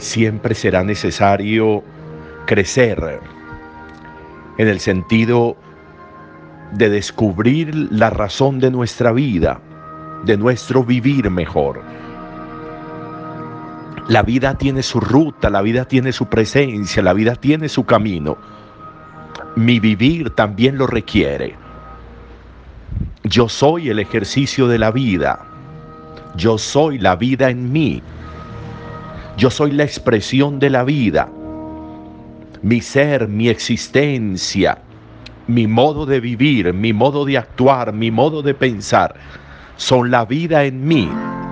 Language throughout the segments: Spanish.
siempre será necesario crecer en el sentido de descubrir la razón de nuestra vida, de nuestro vivir mejor. La vida tiene su ruta, la vida tiene su presencia, la vida tiene su camino. Mi vivir también lo requiere. Yo soy el ejercicio de la vida. Yo soy la vida en mí. Yo soy la expresión de la vida. Mi ser, mi existencia, mi modo de vivir, mi modo de actuar, mi modo de pensar, son la vida en mí,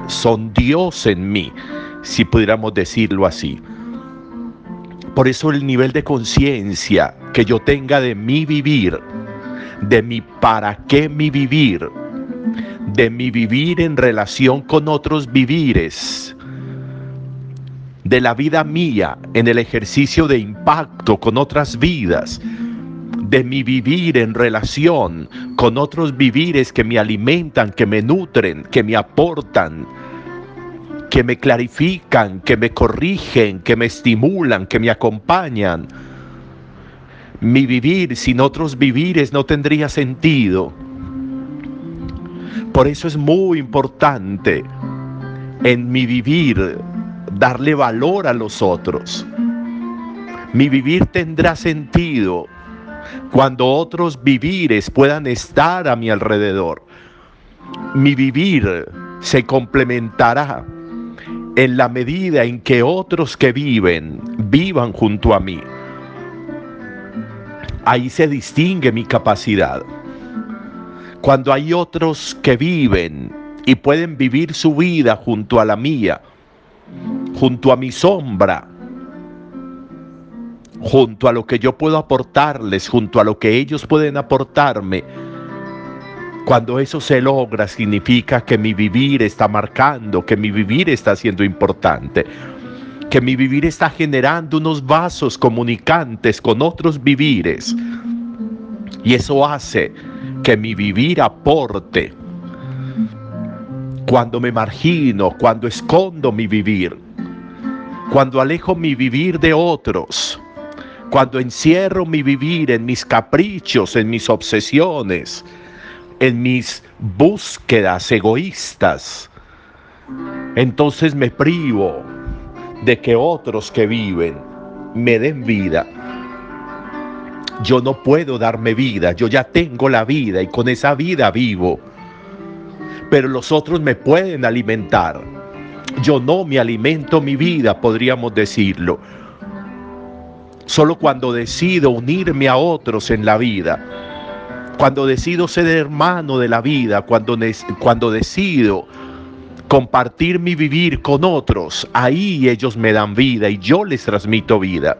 son Dios en mí, si pudiéramos decirlo así. Por eso el nivel de conciencia que yo tenga de mi vivir, de mi para qué mi vivir, de mi vivir en relación con otros vivires, de la vida mía en el ejercicio de impacto con otras vidas, de mi vivir en relación con otros vivires que me alimentan, que me nutren, que me aportan, que me clarifican, que me corrigen, que me estimulan, que me acompañan. Mi vivir sin otros vivires no tendría sentido. Por eso es muy importante en mi vivir darle valor a los otros. Mi vivir tendrá sentido cuando otros vivires puedan estar a mi alrededor. Mi vivir se complementará en la medida en que otros que viven vivan junto a mí. Ahí se distingue mi capacidad. Cuando hay otros que viven y pueden vivir su vida junto a la mía, junto a mi sombra, junto a lo que yo puedo aportarles, junto a lo que ellos pueden aportarme. Cuando eso se logra, significa que mi vivir está marcando, que mi vivir está siendo importante, que mi vivir está generando unos vasos comunicantes con otros vivires. Y eso hace que mi vivir aporte. Cuando me margino, cuando escondo mi vivir, cuando alejo mi vivir de otros, cuando encierro mi vivir en mis caprichos, en mis obsesiones, en mis búsquedas egoístas, entonces me privo de que otros que viven me den vida. Yo no puedo darme vida, yo ya tengo la vida y con esa vida vivo. Pero los otros me pueden alimentar. Yo no me alimento mi vida, podríamos decirlo Solo cuando decido unirme a otros en la vida, cuando decido ser hermano de la vida, cuando, cuando decido compartir mi vivir con otros, ahí ellos me dan vida y yo les transmito vida.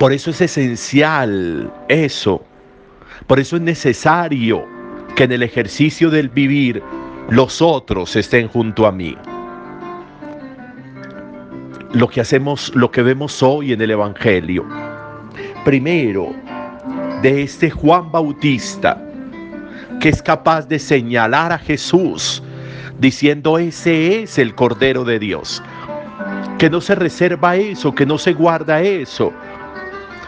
Por eso es esencial eso. Por eso es necesario que en el ejercicio del vivir los otros estén junto a mí lo que hacemos, lo que vemos hoy en el Evangelio. Primero, de este Juan Bautista, que es capaz de señalar a Jesús, diciendo, ese es el Cordero de Dios. Que no se reserva eso, que no se guarda eso,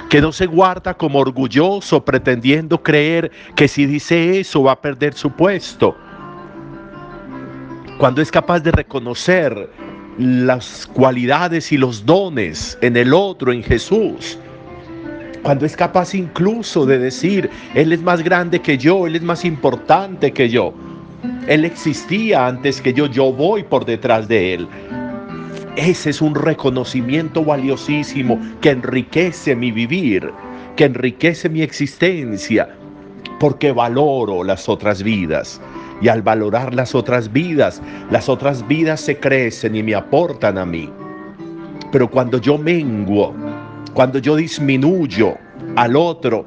que no se guarda como orgulloso pretendiendo creer que si dice eso va a perder su puesto. Cuando es capaz de reconocer las cualidades y los dones en el otro, en Jesús. Cuando es capaz incluso de decir, Él es más grande que yo, Él es más importante que yo. Él existía antes que yo, yo voy por detrás de Él. Ese es un reconocimiento valiosísimo que enriquece mi vivir, que enriquece mi existencia, porque valoro las otras vidas. Y al valorar las otras vidas, las otras vidas se crecen y me aportan a mí. Pero cuando yo menguo, cuando yo disminuyo al otro,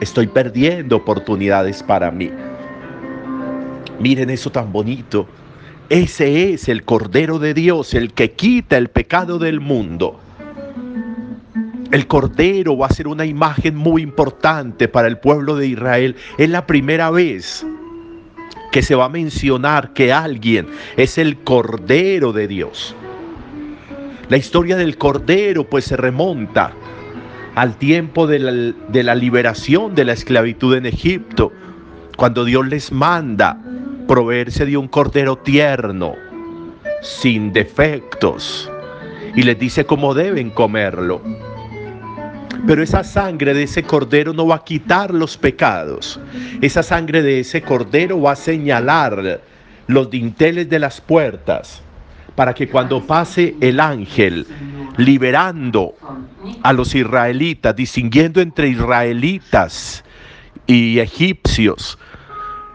estoy perdiendo oportunidades para mí. Miren eso tan bonito. Ese es el Cordero de Dios, el que quita el pecado del mundo. El Cordero va a ser una imagen muy importante para el pueblo de Israel. Es la primera vez que se va a mencionar que alguien es el Cordero de Dios. La historia del Cordero pues se remonta al tiempo de la, de la liberación de la esclavitud en Egipto, cuando Dios les manda proveerse de un Cordero tierno, sin defectos, y les dice cómo deben comerlo. Pero esa sangre de ese cordero no va a quitar los pecados. Esa sangre de ese cordero va a señalar los dinteles de las puertas para que cuando pase el ángel liberando a los israelitas, distinguiendo entre israelitas y egipcios,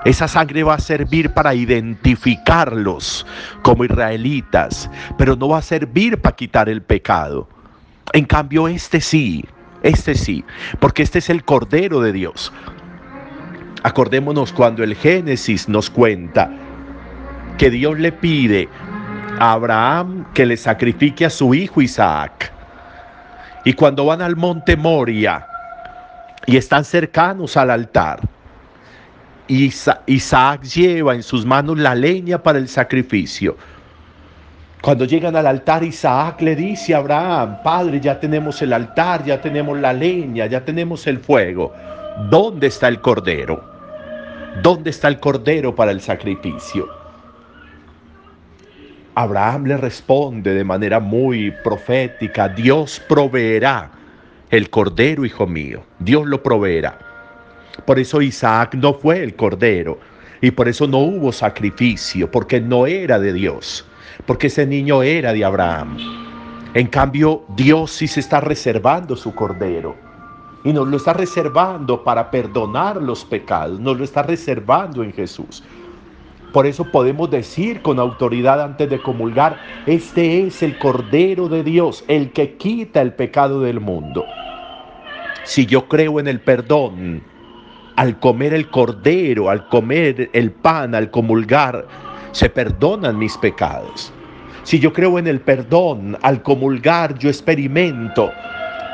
esa sangre va a servir para identificarlos como israelitas, pero no va a servir para quitar el pecado. En cambio, este sí, este sí, porque este es el Cordero de Dios. Acordémonos cuando el Génesis nos cuenta que Dios le pide a Abraham que le sacrifique a su hijo Isaac. Y cuando van al monte Moria y están cercanos al altar, Isaac lleva en sus manos la leña para el sacrificio. Cuando llegan al altar, Isaac le dice a Abraham, Padre, ya tenemos el altar, ya tenemos la leña, ya tenemos el fuego. ¿Dónde está el cordero? ¿Dónde está el cordero para el sacrificio? Abraham le responde de manera muy profética, Dios proveerá el cordero, hijo mío, Dios lo proveerá. Por eso Isaac no fue el cordero y por eso no hubo sacrificio, porque no era de Dios, porque ese niño era de Abraham. En cambio, Dios sí se está reservando su cordero y nos lo está reservando para perdonar los pecados, nos lo está reservando en Jesús. Por eso podemos decir con autoridad antes de comulgar, este es el Cordero de Dios, el que quita el pecado del mundo. Si yo creo en el perdón, al comer el cordero, al comer el pan, al comulgar, se perdonan mis pecados. Si yo creo en el perdón, al comulgar yo experimento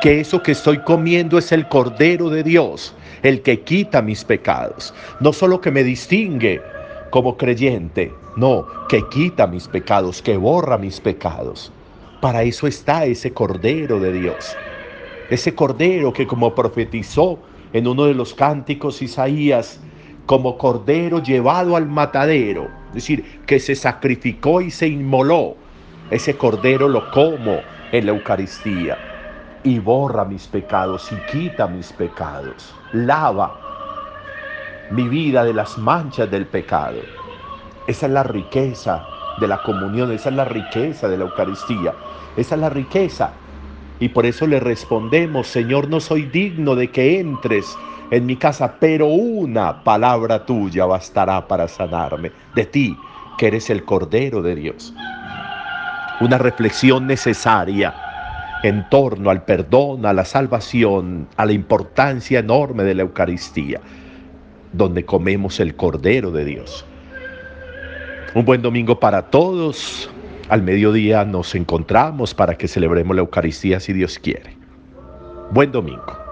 que eso que estoy comiendo es el Cordero de Dios, el que quita mis pecados. No solo que me distingue como creyente, no, que quita mis pecados, que borra mis pecados. Para eso está ese Cordero de Dios. Ese Cordero que como profetizó en uno de los cánticos Isaías como cordero llevado al matadero, es decir, que se sacrificó y se inmoló. Ese cordero lo como en la Eucaristía y borra mis pecados y quita mis pecados, lava mi vida de las manchas del pecado. Esa es la riqueza de la comunión, esa es la riqueza de la Eucaristía, esa es la riqueza y por eso le respondemos, Señor, no soy digno de que entres en mi casa, pero una palabra tuya bastará para sanarme. De ti, que eres el Cordero de Dios. Una reflexión necesaria en torno al perdón, a la salvación, a la importancia enorme de la Eucaristía, donde comemos el Cordero de Dios. Un buen domingo para todos. Al mediodía nos encontramos para que celebremos la Eucaristía si Dios quiere. Buen domingo.